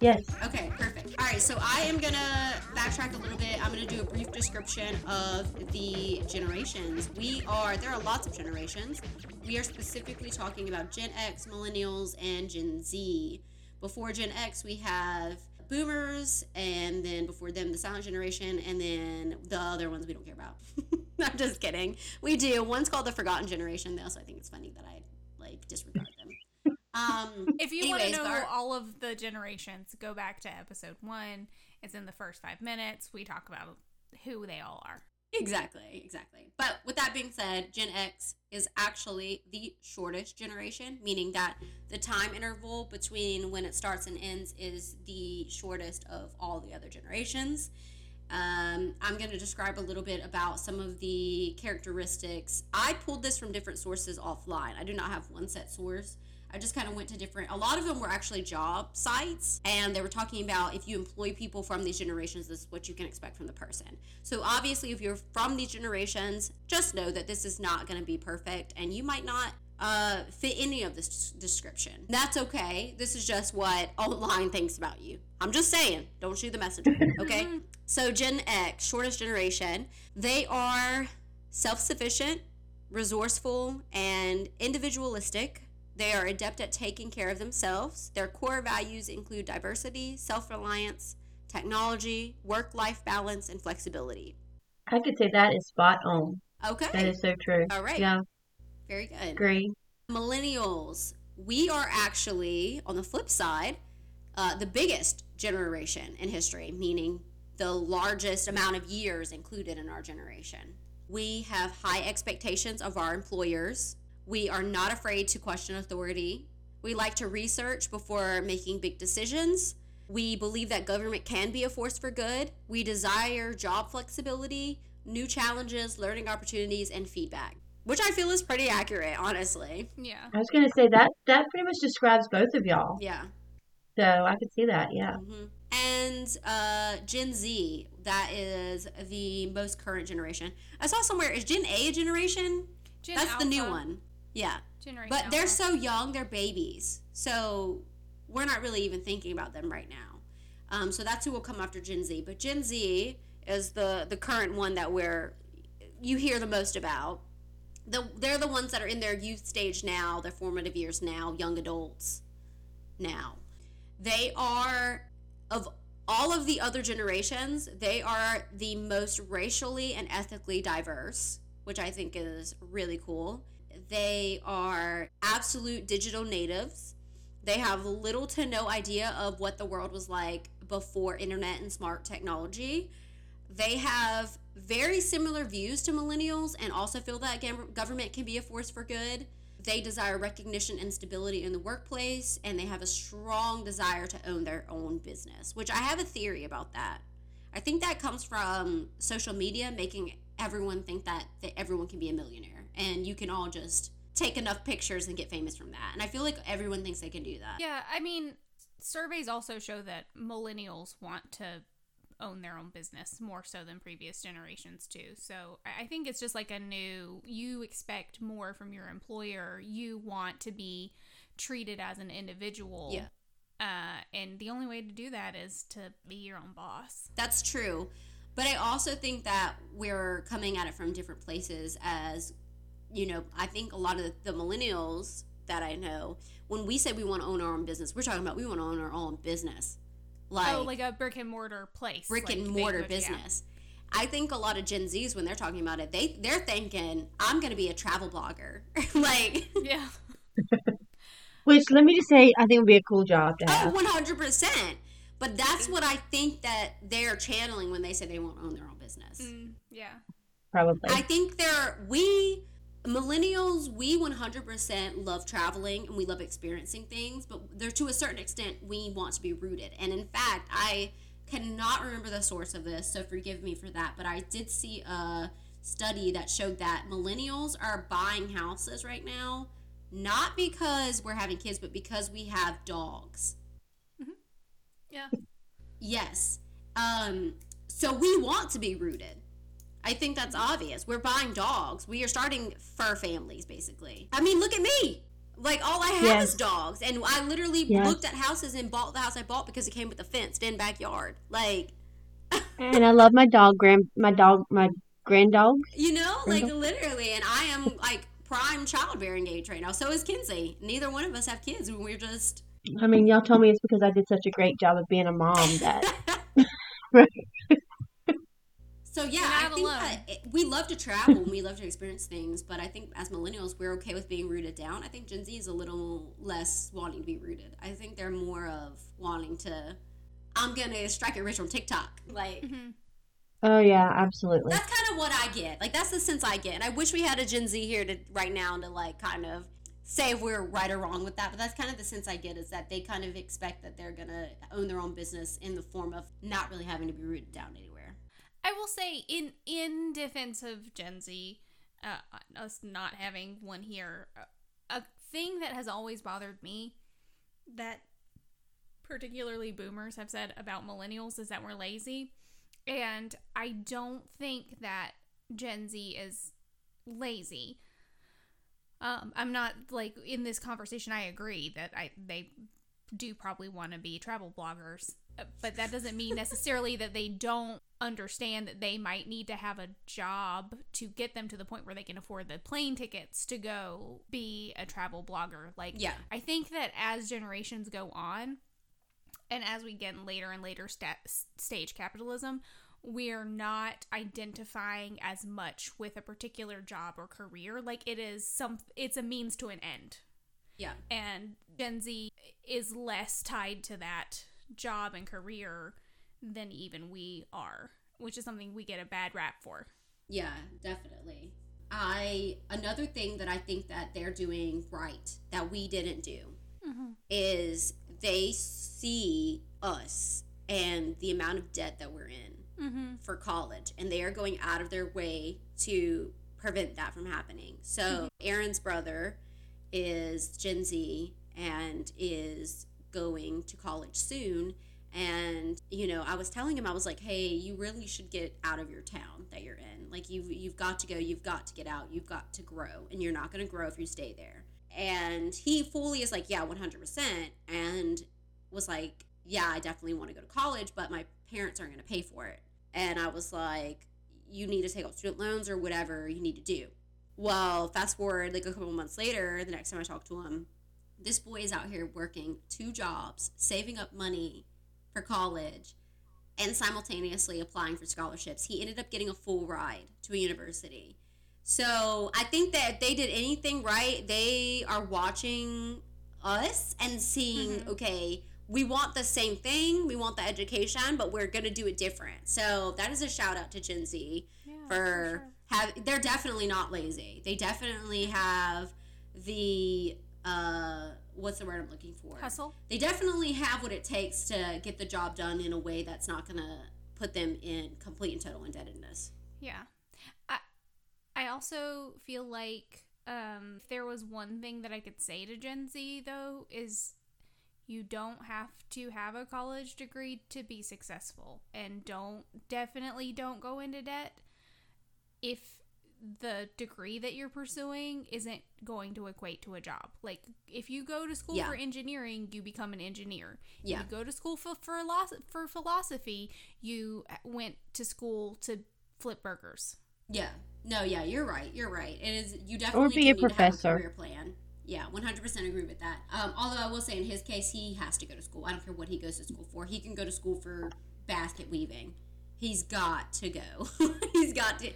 Yes. Okay, perfect. All right, so I am gonna backtrack a little bit. I'm gonna do a brief description of the generations. We are, there are lots of generations. We are specifically talking about Gen X, Millennials, and Gen Z. Before Gen X, we have boomers, and then before them, the silent generation, and then the other ones we don't care about. I'm just kidding. We do. One's called the forgotten generation, though, so I think it's funny that I like disregard. Um, If you want to know our- all of the generations, go back to episode one. It's in the first five minutes. We talk about who they all are. Exactly, exactly. But with that being said, Gen X is actually the shortest generation, meaning that the time interval between when it starts and ends is the shortest of all the other generations. Um, I'm going to describe a little bit about some of the characteristics. I pulled this from different sources offline. I do not have one set source. I just kind of went to different, a lot of them were actually job sites, and they were talking about if you employ people from these generations, this is what you can expect from the person. So, obviously, if you're from these generations, just know that this is not going to be perfect, and you might not uh, fit any of this description. That's okay. This is just what online thinks about you. I'm just saying, don't shoot the messenger, okay? so, Gen X, shortest generation, they are self sufficient, resourceful, and individualistic. They are adept at taking care of themselves. Their core values include diversity, self reliance, technology, work life balance, and flexibility. I could say that is spot on. Okay, That is so true. All right. Yeah, very good. agree. Millennials, we are actually, on the flip side, uh, the biggest generation in history, meaning the largest amount of years included in our generation. We have high expectations of our employers. We are not afraid to question authority. We like to research before making big decisions. We believe that government can be a force for good. We desire job flexibility, new challenges, learning opportunities, and feedback, which I feel is pretty accurate, honestly. Yeah. I was gonna say that that pretty much describes both of y'all. Yeah. So I could see that. Yeah. hmm And uh, Gen Z, that is the most current generation. I saw somewhere, is Gen A a generation? Gen That's the new one. Yeah. Generation But they're so young, they're babies. So we're not really even thinking about them right now. Um, so that's who will come after Gen Z. But Gen Z is the, the current one that we're, you hear the most about. The, they're the ones that are in their youth stage now, their formative years now, young adults now. They are, of all of the other generations, they are the most racially and ethically diverse, which I think is really cool. They are absolute digital natives. They have little to no idea of what the world was like before internet and smart technology. They have very similar views to millennials and also feel that government can be a force for good. They desire recognition and stability in the workplace, and they have a strong desire to own their own business, which I have a theory about that. I think that comes from social media making everyone think that, that everyone can be a millionaire and you can all just take enough pictures and get famous from that. And I feel like everyone thinks they can do that. Yeah, I mean, surveys also show that millennials want to own their own business more so than previous generations too. So I I think it's just like a new. You expect more from your employer. You want to be treated as an individual. Yeah. Uh, and the only way to do that is to be your own boss. That's true. But I also think that we're coming at it from different places as, you know, I think a lot of the millennials that I know, when we say we want to own our own business, we're talking about we want to own our own business. Like, oh, like a brick and mortar place. Brick like and mortar would- yeah. business. I think a lot of Gen Zs when they're talking about it, they they're thinking, I'm gonna be a travel blogger. like Yeah. Which let me just say, I think would be a cool job to Oh, have. 100%. But that's what I think that they're channeling when they say they won't own their own business. Mm, yeah. Probably. I think they're, we, millennials, we 100% love traveling and we love experiencing things, but there to a certain extent, we want to be rooted. And in fact, I cannot remember the source of this, so forgive me for that, but I did see a study that showed that millennials are buying houses right now, not because we're having kids, but because we have dogs. Yeah. Yes. Um, so we want to be rooted. I think that's obvious. We're buying dogs. We are starting fur families, basically. I mean, look at me. Like all I have is dogs, and I literally Yes. looked at houses and bought the house I bought because it came with a fenced-in backyard. Like And I love my dog, grand, my dog, my grand dog. you know, like Brindle. literally, and I am like prime childbearing age right now. So is Kinsey. Neither one of us have kids. We're just I mean, y'all told me it's because I did such a great job of being a mom that So yeah, I think alone. that it, we love to travel and we love to experience things, but I think as millennials we're okay with being rooted down. I think Gen Z is a little less wanting to be rooted. I think they're more of wanting to. I'm gonna strike it rich on TikTok. Like Mm-hmm. Oh yeah, absolutely. that's kind of what I get. Like that's the sense I get. And I wish we had a Gen Z here to right now to like kind of say if we're right or wrong with that. But that's kind of the sense I get is that they kind of expect that they're gonna own their own business in the form of not really having to be rooted down anywhere. I will say, in in defense of Gen Z, uh, us not having one here, a thing that has always bothered me, that particularly boomers have said about millennials is that we're lazy, and I don't think that Gen Z is lazy. Um, I'm not like in this conversation. I agree that I they do probably want to be travel bloggers, but that doesn't mean necessarily that they don't understand that they might need to have a job to get them to the point where they can afford the plane tickets to go be a travel blogger. Like, Yeah. I think that as generations go on, and as we get in later and later sta- stage capitalism, we're not identifying as much with a particular job or career. Like it is some, it's a means to an end Yeah. and Gen Z is less tied to that job and career than even we are, which is something we get a bad rap for. Yeah, definitely. I another thing that I think that they're doing right that we didn't do is they see us and the amount of debt that we're in Mm-hmm. for college and they are going out of their way to prevent that from happening. So Aaron's brother is Gen Z and is going to college soon. And you know I was telling him I was like hey you really should get out of your town that you're in. Like you've you've got to go you've got to get out you've got to grow and you're not going to grow if you stay there. And he fully is like yeah 100% and was like yeah I definitely want to go to college but my parents aren't going to pay for it. And I was like, you need to take out student loans or whatever you need to do. Well, fast forward like a couple months later, the next time I talked to him, this boy is out here working two jobs, saving up money for college, and simultaneously applying for scholarships. He ended up getting a full ride to a university. So I think that if they did anything right, they are watching us and seeing, mm-hmm. okay, we want the same thing, we want the education, but we're gonna do it different. So that is a shout out to Gen Z Yeah, for have they're definitely not lazy. They definitely have the uh what's the word I'm looking for? Hustle. They definitely have what it takes to get the job done in a way that's not gonna put them in complete and total indebtedness. Yeah. I I also feel like um if there was one thing that I could say to Gen Z though is you don't have to have a college degree to be successful and don't definitely don't go into debt if the degree that you're pursuing isn't going to equate to a job. Like if you go to school Yeah. for engineering, you become an engineer. Yeah. You go to school for for, philosophy, for philosophy, you went to school to flip burgers. Yeah. No, yeah, you're right. You're right. It is you definitely be do a need to have professor. a career plan. Yeah, 100% agree with that. Um, although I will say in his case, he has to go to school. I don't care what he goes to school for. He can go to school for basket weaving. He's got to go. He's got to.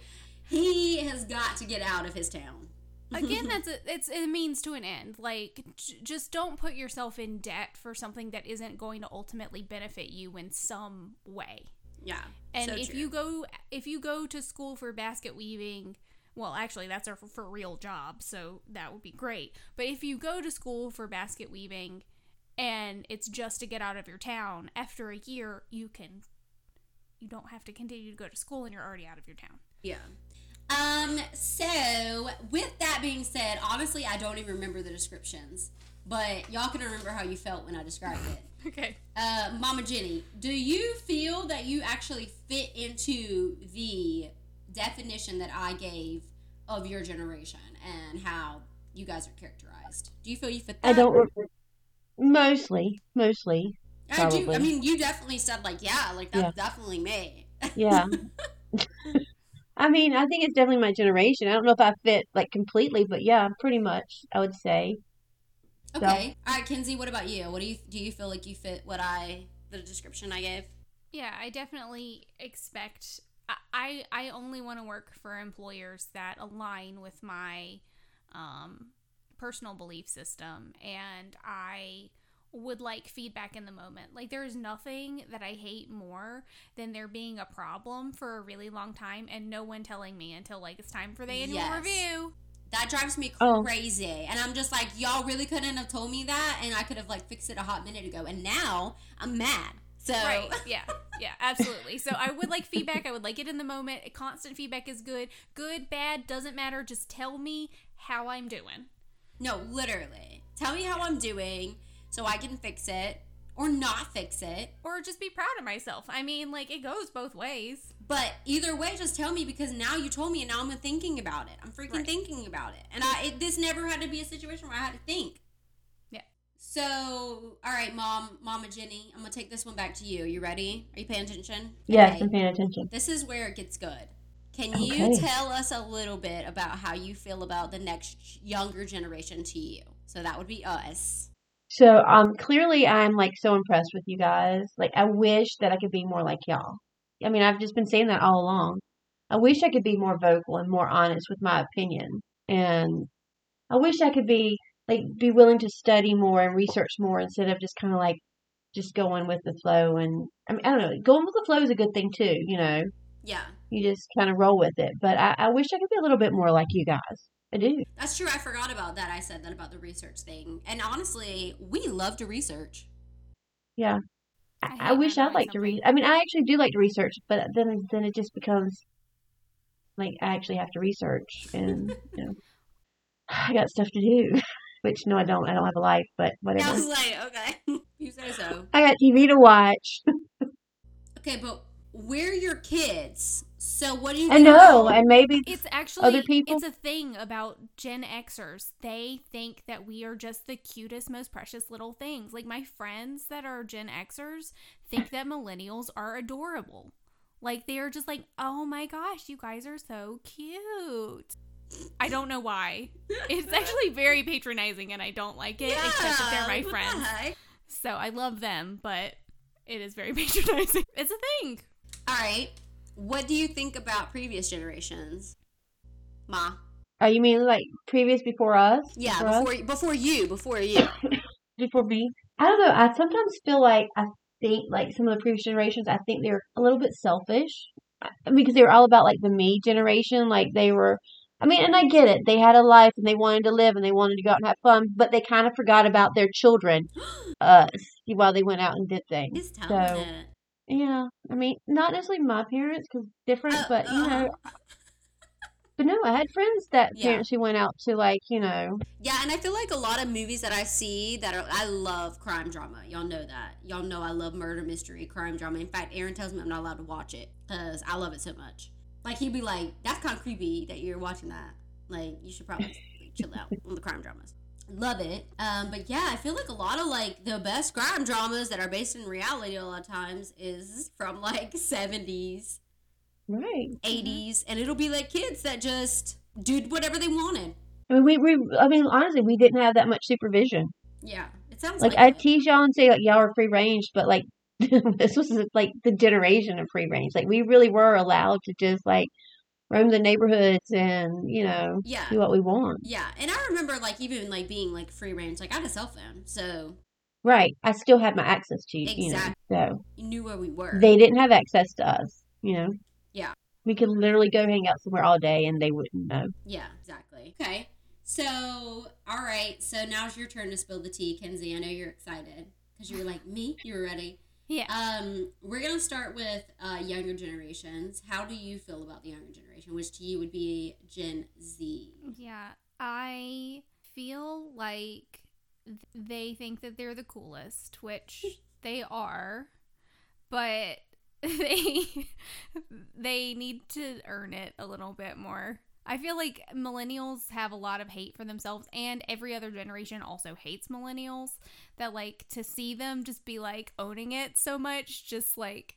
He has got to get out of his town. Again, that's a it's a means to an end. Like j- just don't put yourself in debt for something that isn't going to ultimately benefit you in some way. Yeah. And so if true. you go if you go to school for basket weaving, well, actually that's a for, for real job, so that would be great. But if you go to school for basket weaving and it's just to get out of your town, after a year you can you don't have to continue to go to school and you're already out of your town. Yeah. Um, so with that being said, honestly, I don't even remember the descriptions, but y'all can remember how you felt when I described it. Okay. Uh, Mama Jenny, do you feel that you actually fit into the definition that I gave of your generation and how you guys are characterized? Do you feel you fit that? I don't. Mostly, mostly. I do. I mean, you definitely said like, yeah, like that's Yeah. definitely me. Yeah. I mean, I think it's definitely my generation. I don't know if I fit like completely, but yeah, pretty much. I would say. Okay. All right, Kinsey. What about you? What do you do? You feel like you fit what I the description I gave? Yeah, I definitely expect. I I I only want to work for employers that align with my um, personal belief system, and I would like feedback in the moment. Like there is nothing that I hate more than there being a problem for a really long time and no one telling me until like it's time for the annual Yes. review. That drives me Oh. crazy. And I'm just like, y'all really couldn't have told me that, and I could have like fixed it a hot minute ago. And now I'm mad. So Right. Yeah. Yeah. Absolutely. So I would like feedback. I would like it in the moment. Constant feedback is good. Good, bad, doesn't matter. Just tell me how I'm doing. no, literally, tell me how I'm doing so I can fix it or not fix it. Or just be proud of myself. I mean, like, it goes both ways. But either way, just tell me because now you told me, and now I'm thinking about it. I'm freaking Right. thinking about it, and I it, this never had to be a situation where I had to think. Yeah. So, all right, mom, Mama Jenny, I'm gonna take this one back to you. You ready? Are you paying attention? Yes, Okay. I'm paying attention. This is where it gets good. Can you Okay. tell us a little bit about how you feel about the next younger generation to you? So that would be us. So, um, clearly I'm like so impressed with you guys. Like, I wish that I could be more like y'all. I mean, I've just been saying that all along. I wish I could be more vocal and more honest with my opinion. And I wish I could be like be willing to study more and research more instead of just kind of like just going with the flow. And I mean, I don't know, going with the flow is a good thing too, you know. Yeah, You just kind of roll with it. But I, I wish I could be a little bit more like you guys. I do. that's true. I forgot about that. I said that about the research thing. And honestly, we love to research. Yeah. I I, wish I'd knowing like to read. I mean, I actually do like to research, but then then it just becomes like I actually have to research, and you know, I got stuff to do. Which no, I don't. I don't have a life, but I whatever. was like, okay, you say so. I got TV to watch. Okay, but we're your kids. So what do you I know, about- and maybe It's actually Other people? it's a thing about Gen Xers. They think that we are just the cutest, most precious little things. Like my friends that are Gen Xers think that millennials are adorable. Like they are just like, "Oh my gosh, you guys are so cute." I don't know why. It's actually very patronizing and I don't like it except that they're my what the friends. So I love them, but it is very patronizing. It's a thing. All right. What do you think about previous generations? Ma. oh, you mean like previous before us? Yeah, Before us? before before you, before you. before me. I don't know. I sometimes feel like I think like some of the previous generations. I think they're a little bit selfish uh, because they were all about like the me generation. Like they were. I mean, and I get it. They had a life and they wanted to live and they wanted to go out and have fun, but they kind of forgot about their children, us, while they went out and did things. So it. Yeah, I mean, not necessarily my parents because different, Uh, but you uh, know, but no, I had friends that Yeah. parents who went out to like you know, Yeah, and I feel like a lot of movies that I see that are I love crime drama. Y'all know that. Y'all know I love murder mystery, crime drama. In fact, Aaron tells me I'm not allowed to watch it because I love it so much. Like he'd be like, "That's kind of creepy that you're watching that. Like you should probably like, chill out on the crime dramas." Love it. Um, but yeah, I feel like a lot of like the best crime dramas that are based in reality a lot of times is from like 70s, right. 80s, and it'll be like kids that just did whatever they wanted. I mean, we, we, I mean, honestly, we didn't have that much supervision. Yeah, it sounds Like like, I tease y'all and say like y'all are free range, but like this was like the generation of free range. Like we really were allowed to just like roam the neighborhoods and you know Yeah. do what we want. Yeah, and I remember like even like being like free range. Like I had a cell phone, so Right. I still had my access to you Exact- know. So you knew where we were. they didn't have access to us. You know. Yeah. We could literally go hang out somewhere all day and they wouldn't know. yeah, exactly. Okay, so all right, so now's your turn to spill the tea, Kinsey. I know you're excited because you were like me. You were ready. Yeah. Um, we're gonna start with uh, younger generations. How do you feel about the younger generation, which to you would be Gen Z? Yeah, I feel like th- they think that they're the coolest, which they are, but they they need to earn it a little bit more. I feel like millennials have a lot of hate for themselves, and every other generation also hates millennials. That, like, to see them just be like owning it so much, just like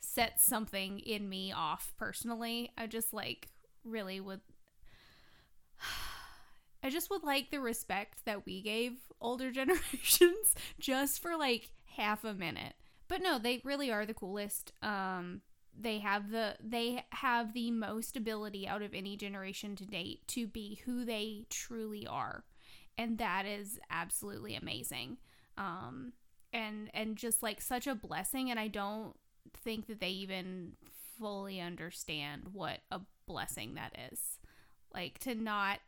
sets something in me off personally. I just like really would. I just would like the respect that we gave older generations just for like half a minute. But no, they really are the coolest. Um, they have the they have the most ability out of any generation to date to be who they truly are. And that is absolutely amazing. Um and and just like such a blessing and i don't think that they even fully understand what a blessing that is. Like to not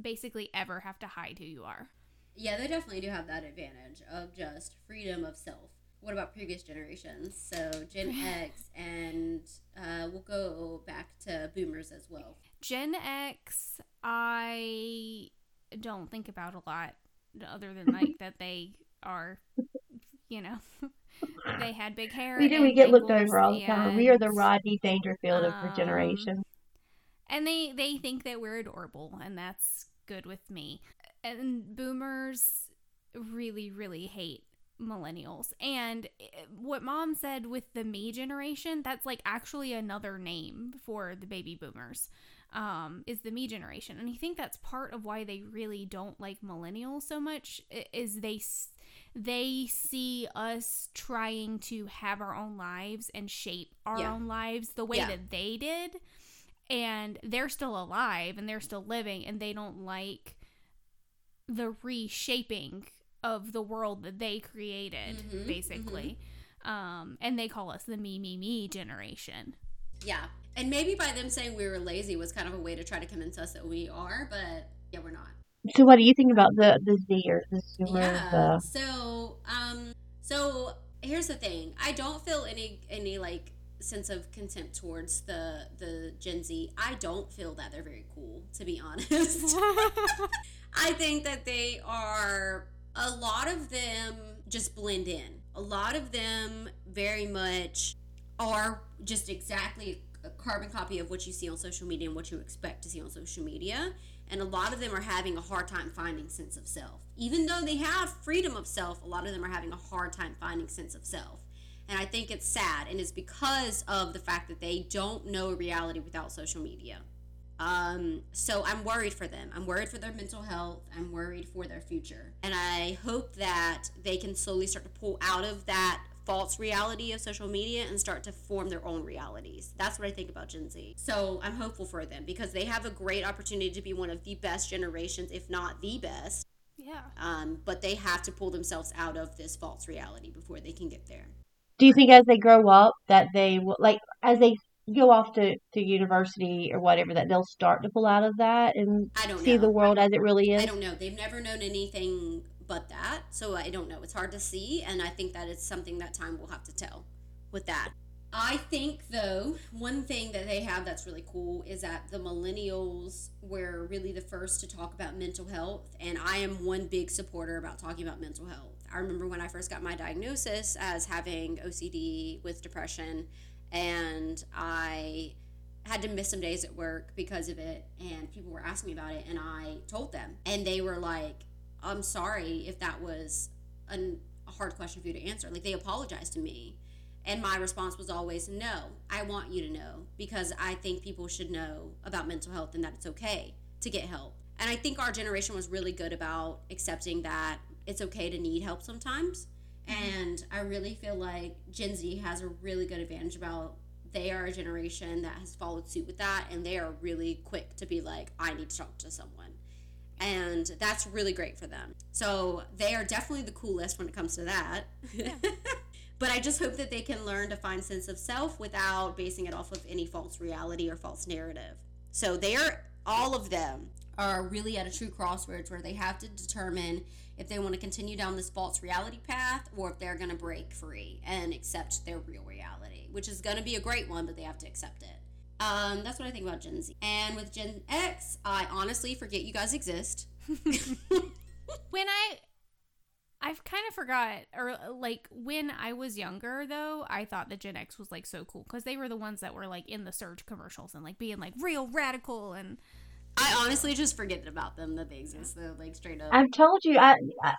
basically ever have to hide who you are. Yeah, they definitely do have that advantage of just freedom of self. What about previous generations? So Gen X, and uh, we'll go back to boomers as well. Gen X, I don't think about a lot other than like that they are, you know, they had big hair. We do. We get looked over all the time. We are the and- Rodney Dangerfield of um, our generation. and they they think that we're adorable, and that's good with me. And boomers really really hate millennials and eh, what mom said with the me generation that's like actually another name for the baby boomers um, is the me generation and i think that's part of why they really don't like millennials so much is they they see us trying to have our own lives and shape our Yeah. own lives the way Yeah. that they did and they're still alive and they're still living and they don't like the reshaping of the world that they created Mhm, basically um and they call us the me me me generation Yeah, and maybe by them saying we were lazy was kind of a way to try to convince us that we are, but yeah, we're not. So, what do you think about the the Zers, the Zoomers? Yeah. The, So, um, so here's the thing. I don't feel any any like sense of contempt towards the the Gen Z. I don't feel that they're very cool, to be honest. I think that they are a lot of them just blend in. A lot of them very much are just exactly a carbon copy of what you see on social media and what you expect to see on social media. And a lot of them are having a hard time finding sense of self. Even though they have freedom of self, a lot of them are having a hard time finding sense of self. And I think it's sad, and it's because of the fact that they don't know reality without social media. Um, so I'm worried for them. I'm worried for their mental health. I'm worried for their future. And I hope that they can slowly start to pull out of that false reality of social media and start to form their own realities. That's what I think about Gen Z. So I'm hopeful for them because they have a great opportunity to be one of the best generations, if not the best. yeah Um, but they have to pull themselves out of this false reality before they can get there. do you think as they grow up that they will, like, as they go off to, to university or whatever, that they'll start to pull out of that and I don't see know. the world as it really is? I don't know. They've never known anything but that. So I don't know. It's hard to see. And I think that it's something that time will have to tell with that. I think, though, one thing that they have that's really cool is that the millennials were really the first to talk about mental health. And I am one big supporter about talking about mental health. I remember when I first got my diagnosis as having OCD with depression, and I had to miss some days at work because of it and people were asking me about it and i told them. And they were like i'm sorry if that was an, a hard question for you to answer. Like they apologized to me. And my response was always no i want you to know because i think people should know about mental health and that it's okay to get help. And i think our generation was really good about accepting that it's okay to need help sometimes Mm-hmm. and i really feel like gen z has a really good advantage about they are a generation that has followed suit with that and they are really quick to be like i need to talk to someone. And that's really great for them. So they are definitely the coolest when it comes to that. But i just hope that they can learn to find sense of self without basing it off of any false reality or false narrative. So they're all of them are really at a true crossroads where they have to determine if they want to continue down this false reality path or if they're going to break free and accept their real reality, which is going to be a great one, but they have to accept it. Um, that's what I think about Gen Z. And with Gen X, I honestly forget you guys exist. when i I've kind of forgot, or like when I was younger, though, I thought the Gen X was like so cool because they were the ones that were like in the Surge commercials and like being like real radical and I honestly just forget about them that they exist though, like straight up. I've told you, I,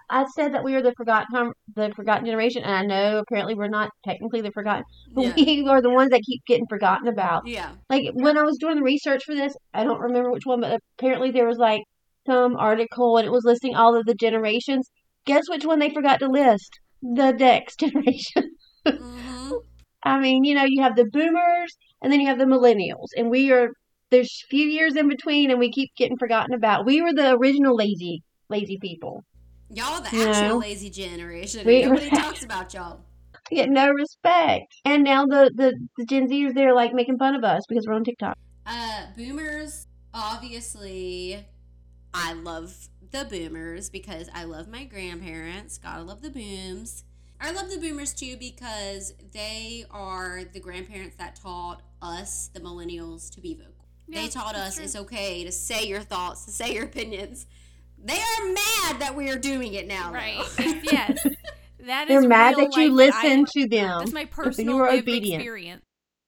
I said that we are the forgotten the forgotten generation, and I know apparently we're not technically the forgotten, but Yeah. we are the ones that keep getting forgotten about. yeah. Like when I was doing the research for this, I don't remember which one, but apparently there was like some article and it was listing all of the generations. Guess which one they forgot to list? The next generation. hmm I mean, you know, you have the boomers and then you have the millennials, and we are there's few years in between, and we keep getting forgotten about. We were the original lazy lazy people. Y'all the You actual know? lazy generation. We- Nobody talks about y'all. Get no respect, and now the the the Gen Zers they're like making fun of us because we're on TikTok. Uh, boomers, obviously, I love the boomers because I love my grandparents. Gotta love the booms. I love the boomers too because they are the grandparents that taught us, the millennials, to be vocal. They taught us true. it's okay to say your thoughts, to say your opinions. They are mad that we are doing it now. though. right. yes, that is. They're mad real that you life I- listen to them. That's my you personal were lived obedient. experience.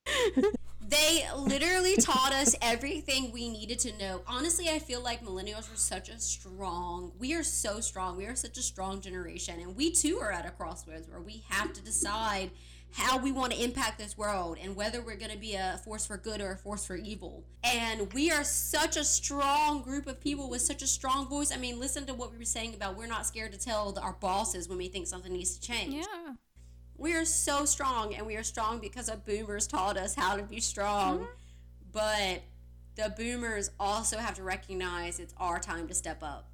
They literally taught us everything we needed to know. Honestly, I feel like millennials were such a strong, we are so strong. We are such a strong generation. And we too are at a crossroads where we have to decide how we want to impact this world and whether we're going to be a force for good or a force for evil. And we are such a strong group of people with such a strong voice. I mean, listen to what we were saying about we're not scared to tell our bosses when we think something needs to change. Yeah. We are so strong, and we are strong because our boomers taught us how to be strong. Mm-hmm. But the boomers also have to recognize it's our time to step up,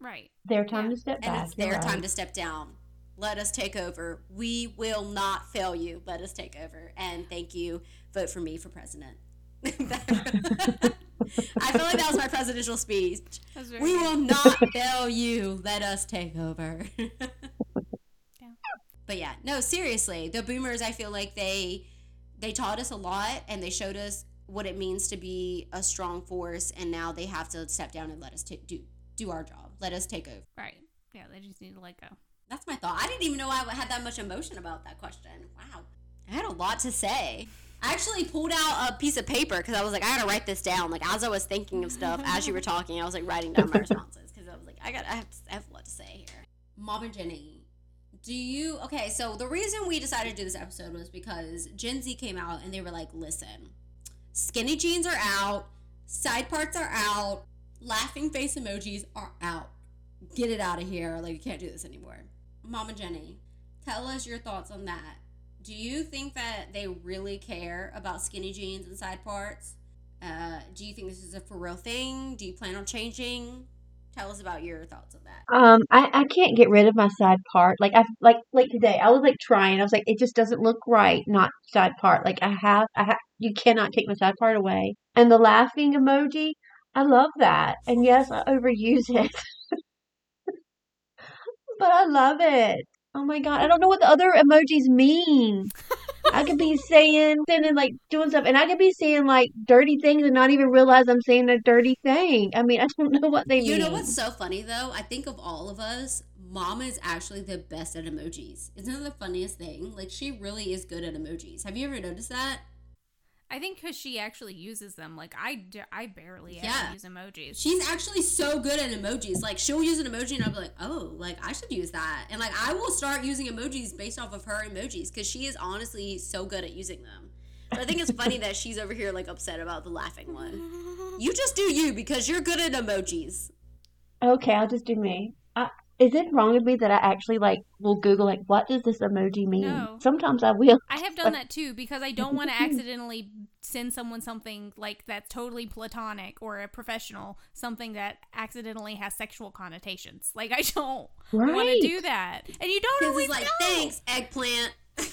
Right. Their time Yeah. to step and back. it's their you're time to step down. Let us take over. We will not fail you. Let us take over. And thank you. Vote for me for president. I feel like that was my presidential speech. We good. will not fail you. Let us take over. Yeah. But yeah, no, seriously, the boomers. I feel like they they taught us a lot, and they showed us what it means to be a strong force. And now they have to step down and let us ta- do do our job. Let us take over. Right. Yeah, they just need to let go. That's my thought. I didn't even know I had that much emotion about that question. Wow, I had a lot to say. I actually pulled out a piece of paper because I was like, I gotta write this down. Like as I was thinking of stuff as you were talking, I was like writing down my responses because I was like, I got, I have, I have a lot to say here. Mom and Jenny, do you? Okay, so the reason we decided to do this episode was because Gen Z came out and they were like, listen, skinny jeans are out, side parts are out, laughing face emojis are out. Get it out of here. Like you can't do this anymore. Mama Jenny, tell us your thoughts on that. Do you think that they really care about skinny jeans and side parts? Uh, do you think this is a for real thing? Do you plan on changing? Tell us about your thoughts on that. Um, I, I can't get rid of my side part. Like I like like today, I was like trying. I was like, it just doesn't look right, not side part. Like I have, I have. You cannot take my side part away. And the laughing emoji, I love that. And yes, I overuse it, but I love it. Oh my god, I don't know what the other emojis mean. I could be saying and like doing stuff, and I could be saying like dirty things and not even realize I'm saying a dirty thing. I mean, I don't know what they You mean. You know what's so funny though? I think of all of us, Mama is actually the best at emojis. Isn't that the funniest thing? Like she really is good at emojis. Have you ever noticed that? I think because she actually uses them. Like I, d- I barely Yeah. ever use emojis. She's actually so good at emojis. Like she'll use an emoji and I'll be like, oh, like I should use that. And like I will start using emojis based off of her emojis because she is honestly so good at using them. But I think it's funny that she's over here like upset about the laughing one. You just do you because you're good at emojis. Okay, I'll just do me. I, is it wrong of me that I actually like will Google like what does this emoji mean? No. Sometimes I will. I have done that too because I don't want to accidentally send someone something like that's totally platonic or a professional, something that accidentally has sexual connotations. Like I don't want to do that, and you don't always like, know. thanks, eggplant.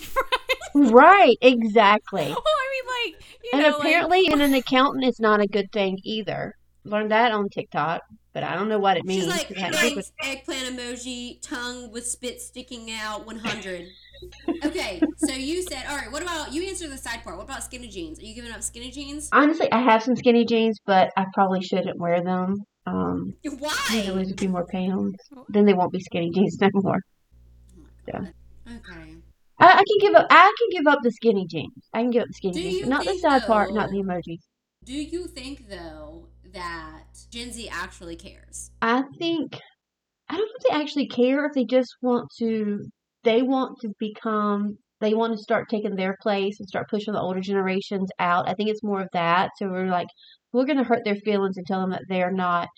Right, exactly. Well, I mean, like you And know, like- apparently, in an accountant, it's not a good thing either. Learned that on TikTok, but I don't know what it means. She's like, hadn't eggplant emoji, tongue with spit sticking out, 100. okay, so you said, all right, what about, you answer the side part. What about skinny jeans? Are you giving up skinny jeans? Honestly, I have some skinny jeans, but I probably shouldn't wear them. Um, Why? lose a few more pounds. Then they won't be skinny jeans no more. Okay. I, I can give up. I can give up the skinny jeans. I can give up the skinny Do jeans, not the side part, not the emojis. Do you think though that Gen Z actually cares? I think I don't know if they actually care if they just want to they want to become they want to start taking their place and start pushing the older generations out. I think it's more of that. So we're like we're gonna hurt their feelings and tell them that they're not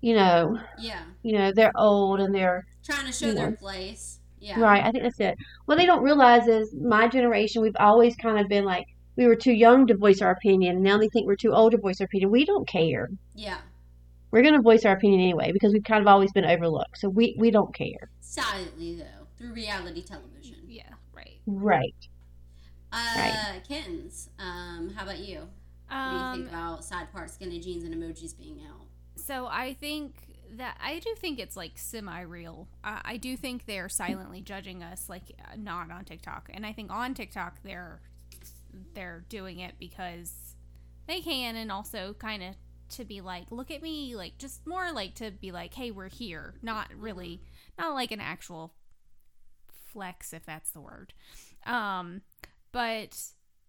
you know Yeah. you know, they're old and they're Trying to show their Yeah. place. Yeah. right, I think that's it. What they don't realize is my generation, we've always kind of been like we were too young to voice our opinion, and now they think we're too old to voice our opinion. We don't care. Yeah. We're gonna voice our opinion anyway because we've kind of always been overlooked. So we, we don't care. Silently though, through reality television. Yeah, right. Right. Uh, Kittens. Um, how about you? What do you Um, think about side part, skinny jeans, and emojis being out? So I think that I do think it's like semi-real. I, I do think they're silently judging us, like uh, not on TikTok, and I think on TikTok they're they're doing it because they can, and also kind of to be like, look at me, like just more like to be like, hey, we're here, not really, not like an actual flex, if that's the word. Um, but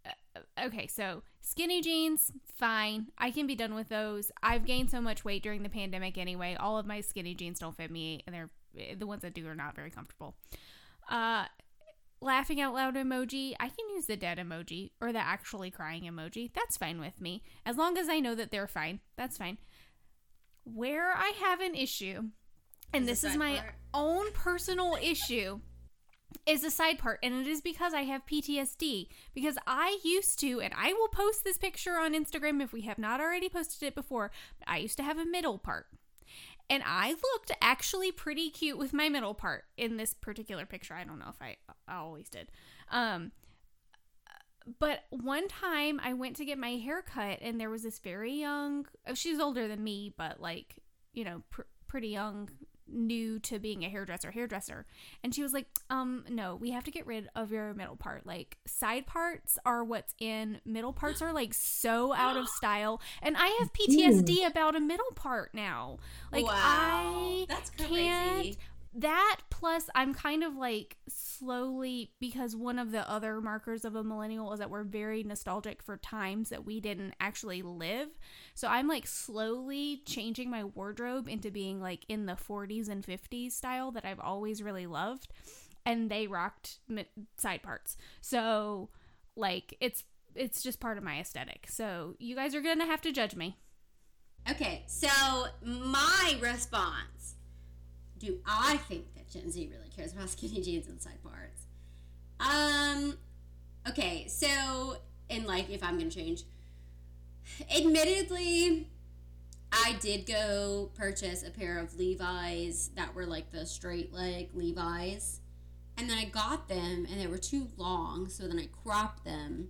uh, okay, so skinny jeans, fine. I can be done with those. I've gained so much weight during the pandemic anyway. All of my skinny jeans don't fit me, and they're the ones that do are not very comfortable. Uh, laughing out loud emoji, I can use the dead emoji or the actually crying emoji. That's fine with me. As long as I know that they're fine, that's fine. Where I have an issue, and Is this is my part? own personal issue, is a side part, and it is because I have PTSD. Because I used to, and I will post this picture on Instagram if we have not already posted it before. I used to have a middle part. And I looked actually pretty cute with my middle part in this particular picture. I don't know if I, I always did. Um, but one time I went to get my hair cut, and there was this very young, oh, she's older than me, but like, you know, pr- pretty young, new to being a hairdresser, hairdresser. And she was like, um, no, we have to get rid of your middle part. Like, side parts are what's in, middle parts are like so out of style. And I have PTSD about a middle part now. Like, wow, I that's can't crazy. That plus i'm kind of like slowly because one of the other markers of a millennial is that we're very nostalgic for times that we didn't actually live. So i'm like slowly changing my wardrobe into being like in the 40s and 50s style that i've always really loved and they rocked side parts. So like it's it's just part of my aesthetic. So you guys are gonna have to judge me. Okay, so my response: Do I think that Gen Z really cares about skinny jeans and side parts? Um, okay, so and like if I'm gonna change, admittedly, I did go purchase a pair of Levi's that were like the straight leg Levi's, and then I got them and they were too long, so then I cropped them.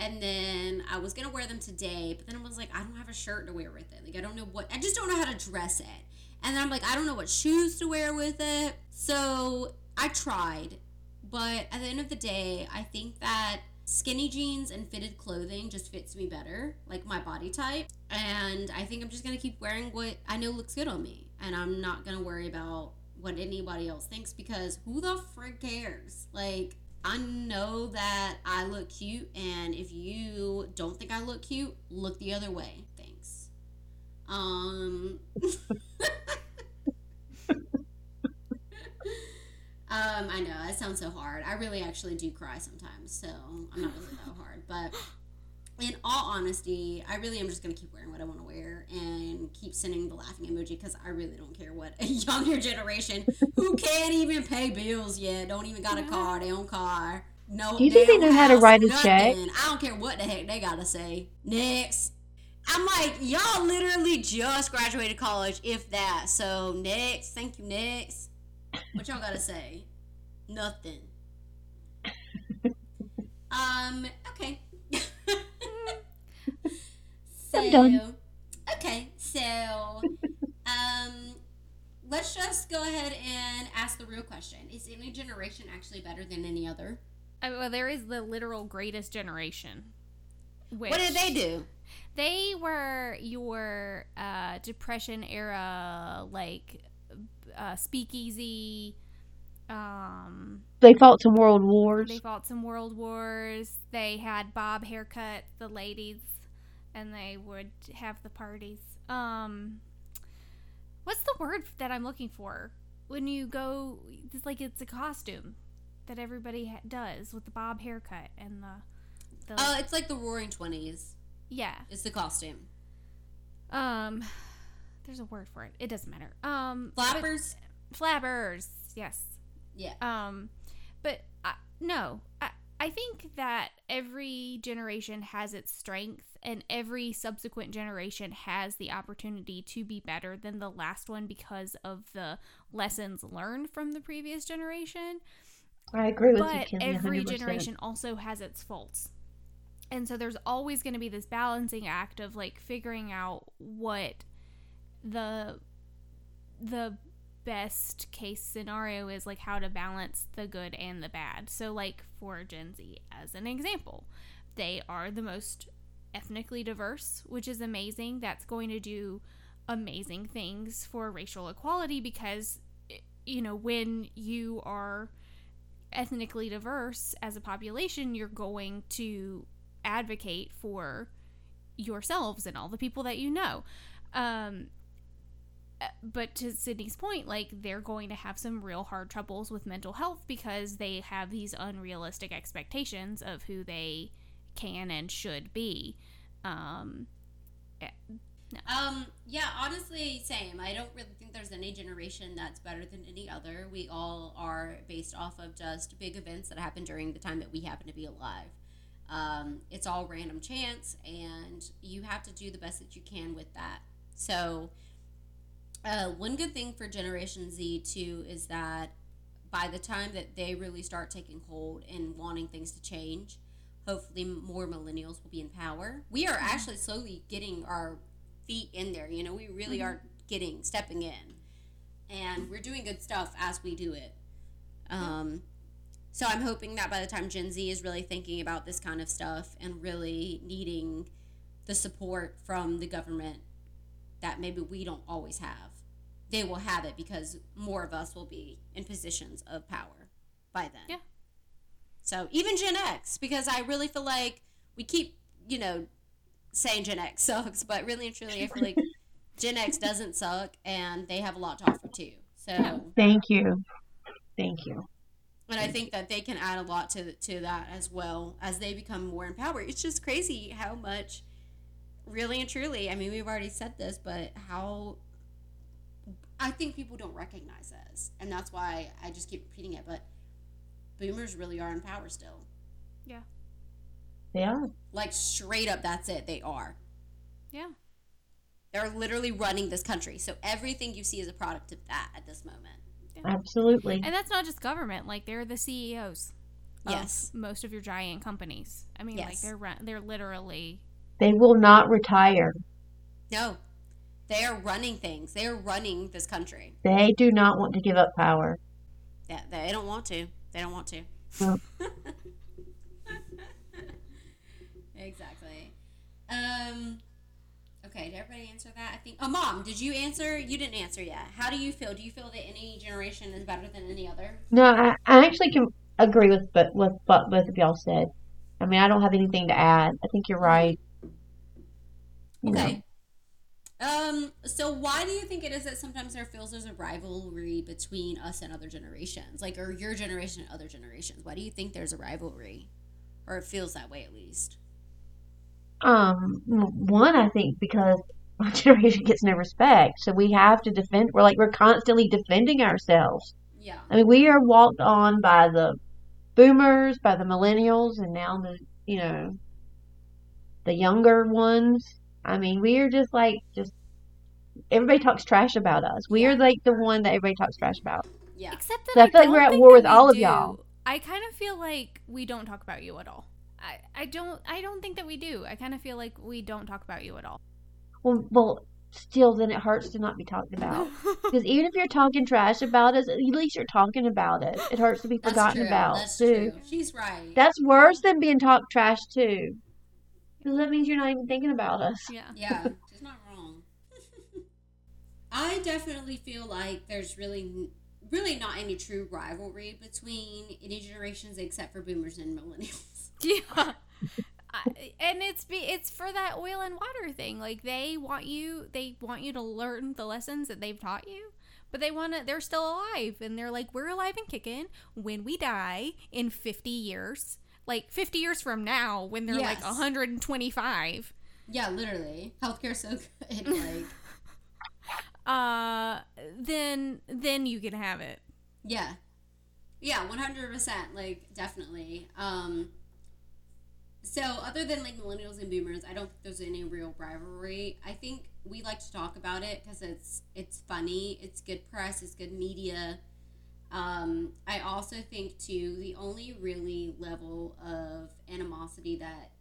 And then I was gonna wear them today, but then I was like, I don't have a shirt to wear with it. Like I don't know what I just don't know how to dress it. And then I'm like, I don't know what shoes to wear with it. So I tried, but at the end of the day, I think that skinny jeans and fitted clothing just fits me better, like my body type. And I think I'm just gonna keep wearing what I know looks good on me, and I'm not gonna worry about what anybody else thinks because who the frick cares? Like I know that I look cute, and if you don't think I look cute, look the other way. Um. Um, I know it sounds so hard. I really actually do cry sometimes, so I'm not really that hard. But in all honesty, I really am just gonna keep wearing what I want to wear and keep sending the laughing emoji because I really don't care what a younger generation who can't even pay bills yet, don't even got a car, their own car, no. Do you think they know how to write a check? nothing. I don't care what the heck they gotta say. Next. I'm like, y'all literally just graduated college, if that. So next, thank you, next. What y'all gotta say? Nothing. Um, okay. so, I'm done. Okay, so, um, let's just go ahead and ask the real question: Is any generation actually better than any other? I, well there is the literal greatest generation which What did they do? They were your uh, depression era, like uh, speakeasy, Um, They fought some world wars. they fought some world wars. They had bob haircut, the ladies, and they would have the parties. Um, what's the word that I'm looking for when you go? It's like it's a costume that everybody ha- does with the bob haircut and the the Uh, it's like the Roaring Twenties. Yeah. It's the costume. Um, there's a word for it. It doesn't matter. Um, but- Flappers. flappers. Yes. Yeah. Um, but I, no, I I think that every generation has its strength, and every subsequent generation has the opportunity to be better than the last one because of the lessons learned from the previous generation. I agree with you, But every 100%. generation also has its faults. And so there's always going to be this balancing act of like figuring out what the the best case scenario is like how to balance the good and the bad. So like for Gen Z as an example, they are the most ethnically diverse, which is amazing. That's going to do amazing things for racial equality because you know when you are ethnically diverse as a population, you're going to advocate for yourselves and all the people that you know. Um, but to Sydney's point, like they're going to have some real hard troubles with mental health because they have these unrealistic expectations of who they can and should be. Um, Um, yeah, honestly, same. I don't really think there's any generation that's better than any other. We all are based off of just big events that happened during the time that we happen to be alive. Um, it's all random chance, and you have to do the best that you can with that. So, uh, one good thing for Generation Z too is that by the time that they really start taking hold and wanting things to change, hopefully more millennials will be in power. We are actually slowly getting our feet in there. You know, we really are getting stepping in, and we're doing good stuff as we do it. Um, so I'm hoping that by the time Gen Z is really thinking about this kind of stuff and really needing the support from the government that maybe we don't always have, they will have it because more of us will be in positions of power by then. Yeah. So even Gen X, because I really feel like we keep, you know, saying Gen X sucks, but really and truly, I feel like Gen X doesn't suck, and they have a lot to offer too. So, Thank you. Thank you. And I think that they can add a lot to to that as well as they become more empowered. It's just crazy how much, really and truly. I mean, we've already said this, but how I think people don't recognize this, and that's why I just keep repeating it. But boomers really are in power still. Yeah. They are. Like straight up, that's it. They are. yeah. They're literally running this country. So everything you see is a product of that at this moment. Absolutely. And that's not just government; like they're the CEOs. of Yes. most of your giant companies. I mean, like they're run- they're literally They will not retire. No, they are running things. They are running this country. They do not want to give up power. Yeah, they don't want to. They don't want to. No. exactly. Um. Okay, did everybody answer that? I think. Oh, mom, did you answer? You didn't answer yet. How do you feel? Do you feel that any generation is better than any other? No, I, I actually can agree with but with what both of y'all said. I mean, I don't have anything to add. I think you're right. You know. Okay. Um. So, why do you think it is that sometimes there feels there's a rivalry between us and other generations, like or your generation and other generations? Why do you think there's a rivalry, or it feels that way at least? Um, one, I think because our generation gets no respect, so we have to defend. We're like we're constantly defending ourselves. Yeah. I mean, we are walked on by the boomers, by the millennials, and now the you know the younger ones. I mean, we are just like just everybody talks trash about us. We Yeah. are like the one that everybody talks trash about. Yeah. Except that So I feel like don't we're at war with we all of do. y'all. I kind of feel like we don't talk about you at all. I, I don't I don't think that we do. I kind of feel like we don't talk about you at all. Well, well, still, then it hurts to not be talked about. Because even if you're talking trash about us, at least you're talking about it. It hurts to be That's forgotten true. about That's too. true. She's right. That's worse than being talked trash too. Because that means you're not even thinking about us. yeah. yeah, she's not wrong. I definitely feel like there's really really not any true rivalry between any generations except for boomers and millennials. Yeah. And it's be it's for that oil and water thing. Like they want you they want you to learn the lessons that they've taught you. But they want to they're still alive and they're like we're alive and kicking when we die in 50 years. Like 50 years from now when they're like Yes. 125. Yeah, literally. Healthcare's so good. Like, Uh then then you can have it. yeah. Yeah, 100%. Like, definitely. Um, so, other than like millennials and boomers, I don't think there's any real rivalry. I think we like to talk about it because it's it's funny, it's good press, it's good media. Um, I also think too the only really level of animosity that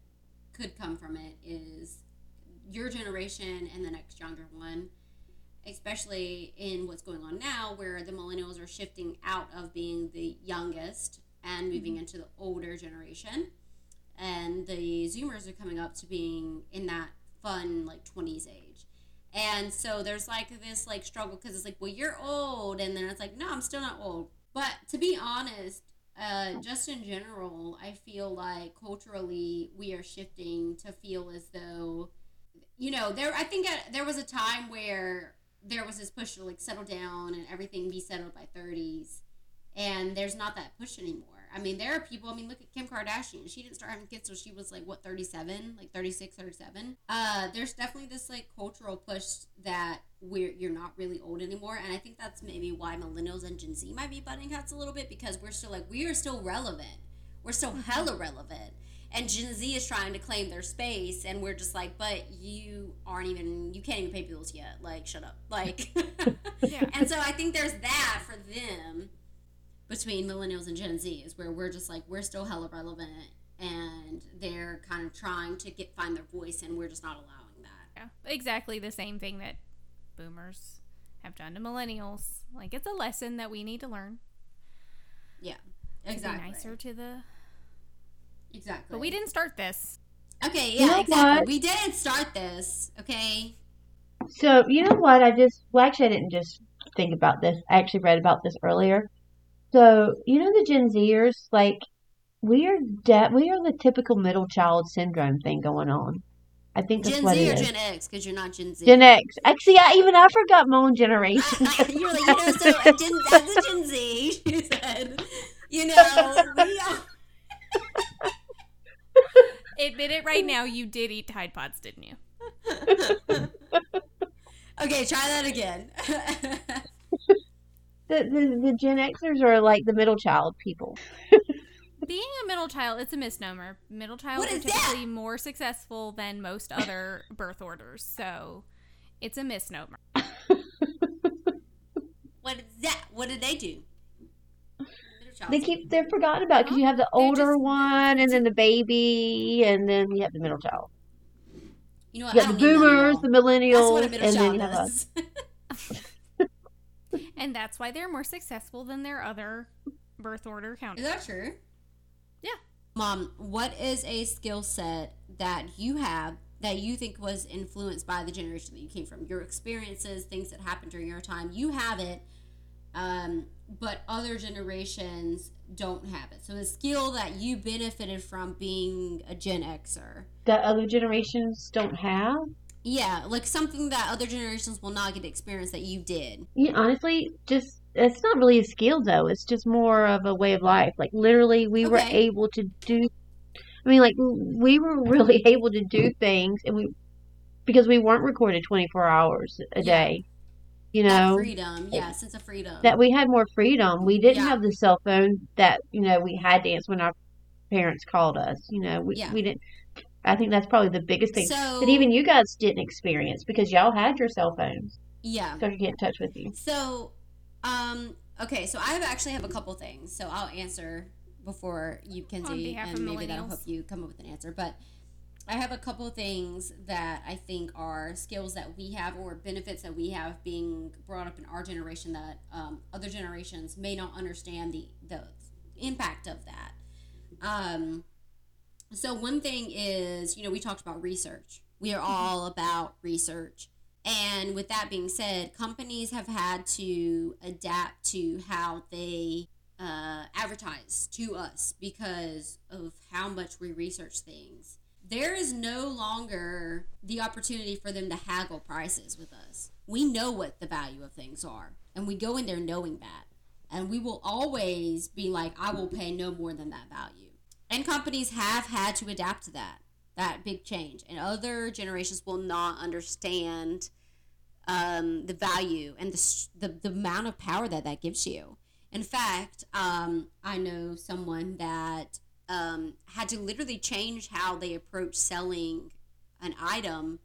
could come from it is your generation and the next younger one, especially in what's going on now, where the millennials are shifting out of being the youngest and moving into the older generation, and the Zoomers are coming up to being in that fun like twenties age. And so there's like this like struggle because it's like, well, you're old, and then it's like, no, I'm still not old. But to be honest, uh, just in general, I feel like culturally we are shifting to feel as though, you know, there. I think uh, there was a time where there was this push to like settle down and everything be settled by 30s, and there's not that push anymore. I mean, there are people. I mean, look at Kim Kardashian. She didn't start having kids till she was like what 37, like 36, 37. Uh, there's definitely this like cultural push that we're you're not really old anymore, and I think that's maybe why millennials and Gen Z might be butting heads a little bit because we're still like we are still relevant. We're still hella relevant. And Gen Z is trying to claim their space, and we're just like, but you aren't even, you can't even pay bills yet. Like, shut up. Like, Yeah. and so I think there's that for them between millennials and Gen Z is where we're just like we're still hella relevant and they're kind of trying to get find their voice and we're just not allowing that. Yeah, exactly the same thing that boomers have done to millennials. Like it's a lesson that we need to learn. Yeah. To Exactly. be nicer to the. Exactly. But we didn't start this. Okay, You yeah, know exactly. what? We didn't start this, okay? So you know what? I just well, actually, I didn't just think about this. I actually read about this earlier. So you know the Gen Zers, like we are de- we are the typical middle child syndrome thing going on. I think that's Gen what Z it or is. Gen X because you're not Gen Z. Gen X. Actually, I, even I forgot my own generation. you're like, you know, so a Gen, as a Gen Z, she said, you know, we are. Admit it right now. You did eat Tide Pods, didn't you? okay, try that again. The, the the Gen Xers are like the middle child people. Being a middle child, it's a misnomer. Middle child What are is that? typically more successful than most other birth orders, so it's a misnomer. what is that? What did they do? They keep they're forgotten about because you have the older just- one, and then the baby, and then you have the middle child. You know what? You I got the don't need none of boomers, y'all. the That's millennials, what a and middle then child you have us. Does. And that's why they're more successful than their other birth order counterparts. Is that true? Yeah. Mom, what is a skill set that you have that you think was influenced by the generation that you came from? Your experiences, things that happened during your time. You have it, um, but other generations don't have it. So the skill that you benefited from being a Gen Xer. that other generations don't have. Yeah, like something that other generations will not get to experience that you did. Yeah, honestly, just it's not really a skill though. It's just more of a way of life. Like literally, we were able to do. I mean, like we were really able to do things, and we because we weren't recorded twenty four hours a Yeah. day. You That know freedom, yeah, sense of freedom. that we had more freedom. We didn't Yeah. have the cell phone that you know we had to answer when our parents called us. You know, we Yeah. we didn't. I think that's probably the biggest thing so that even you guys didn't experience because y'all had your cell phones, yeah. so I could get in touch with you. So, um, okay, so I have actually have a couple things, so I'll answer before you, Kinsey, behalf and maybe that'll help you come up with an answer. But I have a couple things that I think are skills that we have or benefits that we have being brought up in our generation that um, other generations may not understand the the impact of that. Um, so one thing is, you know, we talked about research. We are all about research. And with that being said, companies have had to adapt to how they uh, advertise to us because of how much we research things. There is no longer the opportunity for them to haggle prices with us. We know what the value of things are, and we go in there knowing that. And we will always be like, I will pay no more than that value. And companies have had to adapt to that, that big change. And other generations will not understand um, the value and the, the, the amount of power that that gives you. In fact, um, I know someone that um, had to literally change how they approach selling an item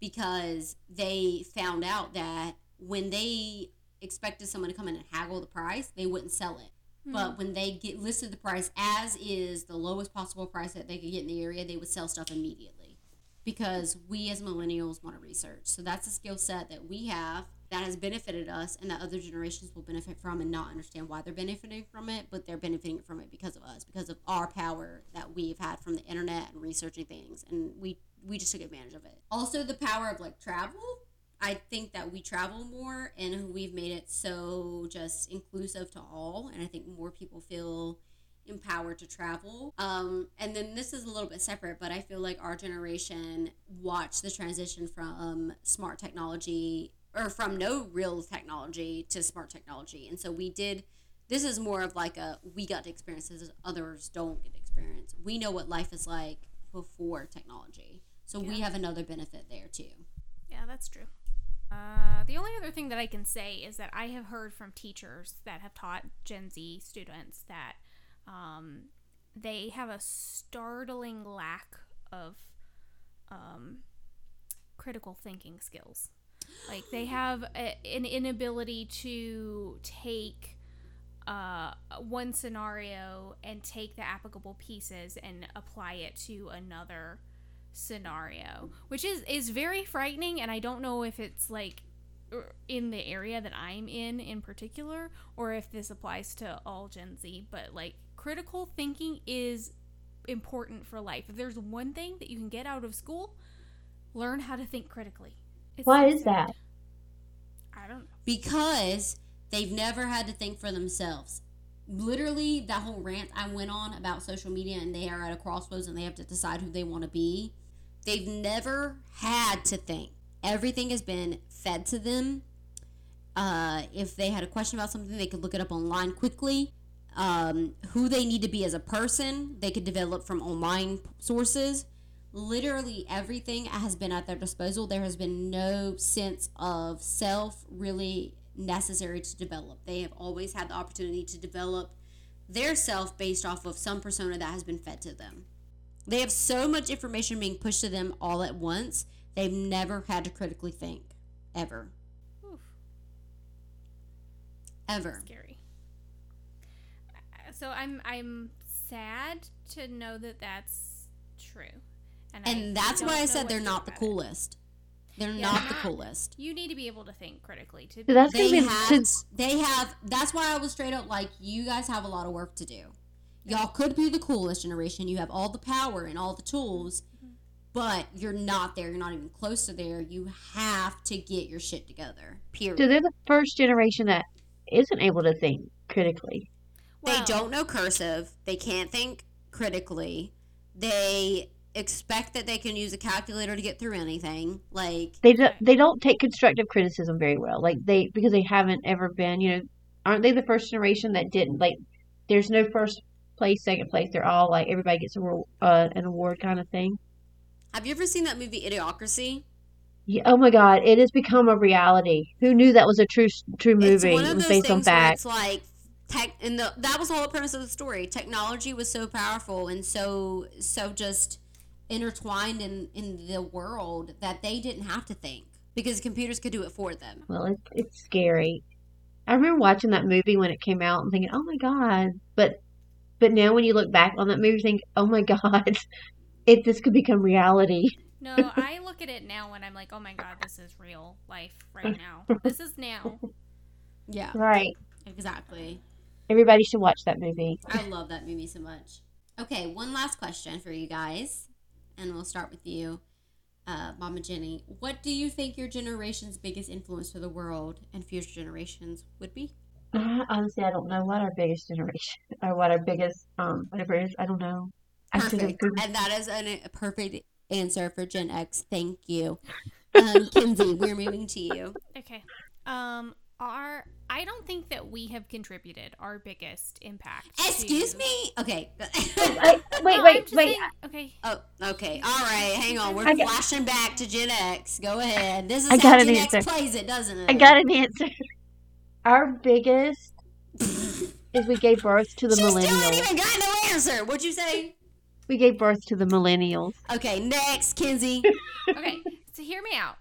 because they found out that when they expected someone to come in and haggle the price, they wouldn't sell it. But mm-hmm. when they get listed the price as is the lowest possible price that they could get in the area, they would sell stuff immediately. Because we as millennials want to research. So that's a skill set that we have that has benefited us and that other generations will benefit from and not understand why they're benefiting from it, but they're benefiting from it because of us, because of our power that we've had from the internet and researching things. And we we just took advantage of it. Also the power of like travel I think that we travel more and we've made it so just inclusive to all. And I think more people feel empowered to travel. Um, and then this is a little bit separate, but I feel like our generation watched the transition from smart technology or from no real technology to smart technology. And so we did. This is more of like a we got to experience as others don't get to experience. We know what life is like before technology. So we have another benefit there too. Yeah, that's true. Uh, the only other thing that I can say is that I have heard from teachers that have taught Gen Z students that um, they have a startling lack of um, critical thinking skills. Like they have a, an inability to take uh, one scenario and take the applicable pieces and apply it to another scenario, which is is very frightening. And I don't know if it's like er, in the area that I'm in in particular, or if this applies to all Gen Z. But like critical thinking is important for life. If there's one thing that you can get out of school, learn how to think critically. It's Why is that? I don't know. because they've never had to think for themselves. Literally, that whole rant I went on about social media and they are at a crossroads and they have to decide who they want to be. They've never had to think. Everything has been fed to them. Uh, if they had a question about something, they could look it up online quickly. Um, who they need to be as a person, they could develop from online sources literally everything has been at their disposal. There has been no sense of self really necessary to develop. They have always had the opportunity to develop their self based off of some persona that has been fed to them. They have so much information being pushed to them all at once, they've never had to critically think. Ever. Oof. Ever. scary. Uh, So I'm I'm sad to know that that's true, and, And that's why I said they're not the about it. coolest. They're Yeah, not they're the coolest. You need to be able to think critically to. So that's they gonna have to, they have that's why I was straight up like you guys have a lot of work to do. Y'all could be the coolest generation. You have all the power and all the tools, but you're not there. You're not even close to there. You have to get your shit together. Period. so they're the first generation that isn't able to think critically. they don't know cursive. They can't think critically. They expect that they can use a calculator to get through anything. Like They do, they don't take constructive criticism very well. Like they because they haven't ever been. You know, aren't they the first generation that didn't like? There's no first place, second place. They're all like everybody gets a uh, an award kind of thing. have you ever seen that movie Idiocracy? Yeah, oh my God, it has become a reality. Who knew that was a true true movie? It of was those based on things where fact. it's like tech and the that was the whole premise of the story. Technology was so powerful and so so just intertwined in in the world that they didn't have to think because computers could do it for them. Well, it's it's scary. I remember watching that movie when it came out and thinking, "Oh my God!" But but now when you look back on that movie, you think, "Oh my God, if this could become reality." No, I look at it now when I'm like, oh my god, this is real life right now. This is now. Yeah, Right. exactly. Everybody should watch that movie. I love that movie so much. Okay, one last question for you guys, and we'll start with you. uh, Mama Jenny, what do you think your generation's biggest influence to the world and future generations would be? Uh, honestly, I don't know what our biggest generation or what our biggest um whatever it is. I don't know. I should have Perfect. And that is an, a perfect answer for Gen X. Thank you. Um, Kinsey, we're moving to you. Okay. Um, our I don't think that we have contributed our biggest impact. to- Excuse me? Okay. Wait, wait, No, wait, wait. saying- okay. oh, okay. All right. Hang on. We're got- flashing back to Gen X. Go ahead. This is I how got an Gen X answer. plays it, doesn't it? I got an answer. Our biggest is we gave birth to the She still ain't millennials. even got no answer. What'd you say? We gave birth to the millennials. Okay, next, Kinsey. Okay. so hear me out.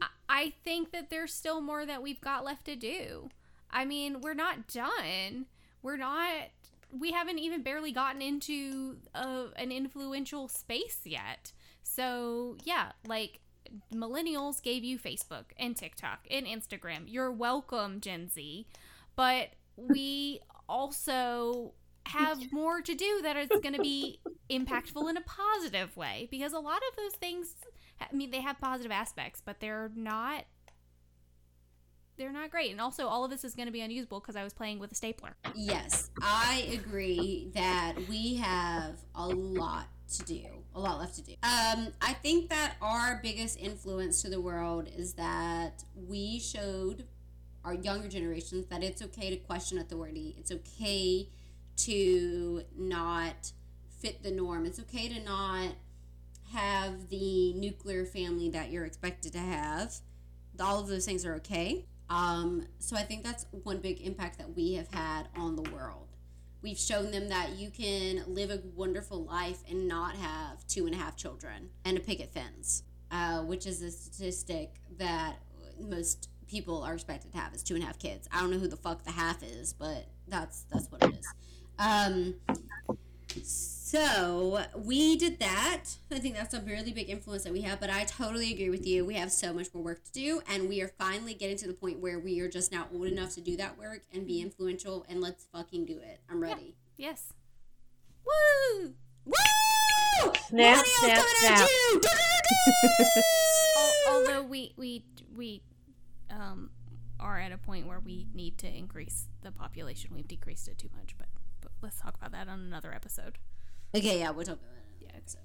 I, I think that there's still more that we've got left to do. I mean, we're not done. We're not. We haven't even barely gotten into a, an influential space yet. So yeah, like millennials gave you Facebook and TikTok and Instagram. You're welcome, Gen Z. But we also have more to do that is going to be impactful in a positive way because a lot of those things I mean they have positive aspects but they're not they're not great and also all of this is going to be unusable because I was playing with a stapler. Yes, I agree that we have a lot to do, a lot left to do. Um, I think that our biggest influence to the world is that we showed our younger generations that it's okay to question authority. It's okay to not fit the norm. It's okay to not have the nuclear family that you're expected to have. All of those things are okay. Um, so I think that's one big impact that we have had on the world. We've shown them that you can live a wonderful life and not have two and a half children and a picket fence, uh, which is a statistic that most people are expected to have is two and a half kids. I don't know who the fuck the half is, but that's that's what it is. Um, so we did that. I think that's a really big influence that we have. But I totally agree with you. We have so much more work to do, and we are finally getting to the point where we are just now old enough to do that work and be influential. And let's fucking do it. I'm ready. Yes. Woo! Woo! Snap, snap, coming snap. at you! Although we we we um are at a point where we need to increase the population. We've decreased it too much, but but let's talk about that on another episode. okay, yeah, we'll talk about it. Yeah. So-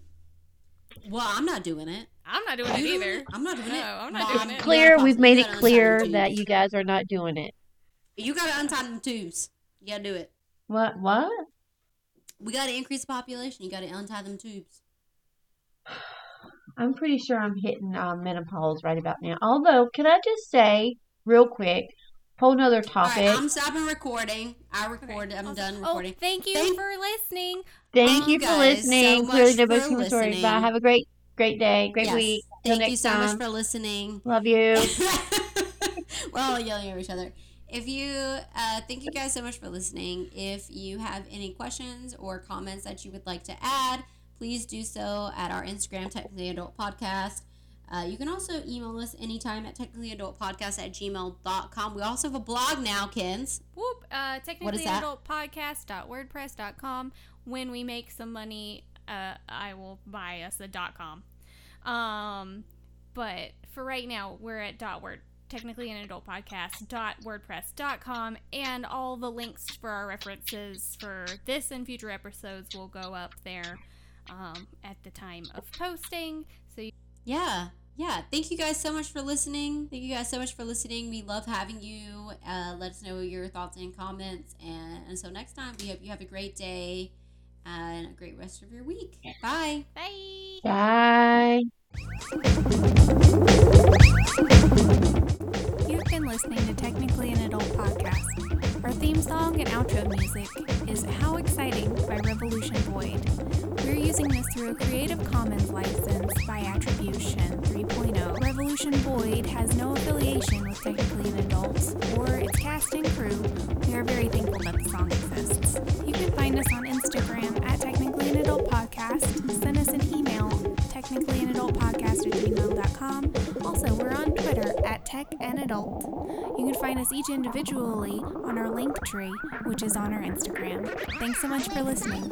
Well, I'm not doing it. I'm not doing it You doing either. it? I'm not doing No, it. I'm not Mom, doing it. gotta Clear, pause- we've made it clear that you guys are not doing it. You gotta untie them tubes. You gotta do it. What? What? We gotta increase the population. You gotta untie them tubes. I'm pretty sure I'm hitting um, menopause right about now. Although, can I just say real quick, whole nother topic. right, I'm stopping recording. I recorded. I'm Also- done Oh, recording. thank you Thank- for listening. Thank thank you you for guys so listening. much Clearly, for nobody's human stories. Bye. Have a great, great day, great Yes. week. Till Thank you so time. much for listening. Love you. We're all yelling at each other. If you, uh, thank you guys so much for listening. If you have any questions or comments that you would like to add, please do so at our Instagram, Technically Adult Podcast. Uh, you can also email us anytime at technicallyadultpodcast at gmail.com. We also have a blog now, Kens. Whoop. Uh, What technically is that? When we make some money, uh, I will buy us a dot com. Um, but for right now, we're at dot word technically an adult podcast dot wordpress dot com and all the links for our references for this and future episodes will go up there um, at the time of posting so you Yeah. Yeah. Thank you guys so much for listening. Thank you guys so much for listening. We love having you. Uh, let us know your thoughts and comments. And until next time, we hope you have a great day and a great rest of your week. Bye. bye Bye. You've been listening to Technically an Adult Podcast. Our theme song and outro music is How Exciting by Revolution Void. We're using this through a Creative Commons license by Attribution 3.0. Revolution Void has no affiliation with Technically an Adult or its cast and crew. We are very thankful that the song exists. You can find us on Instagram at Technically an Adult Podcast. And send us an email, technically an adult podcast at gmail.com. Also, we're on Twitter at Tech and Adult. You can find us each individually on our link tree, which is on our Instagram. Thanks so much for listening.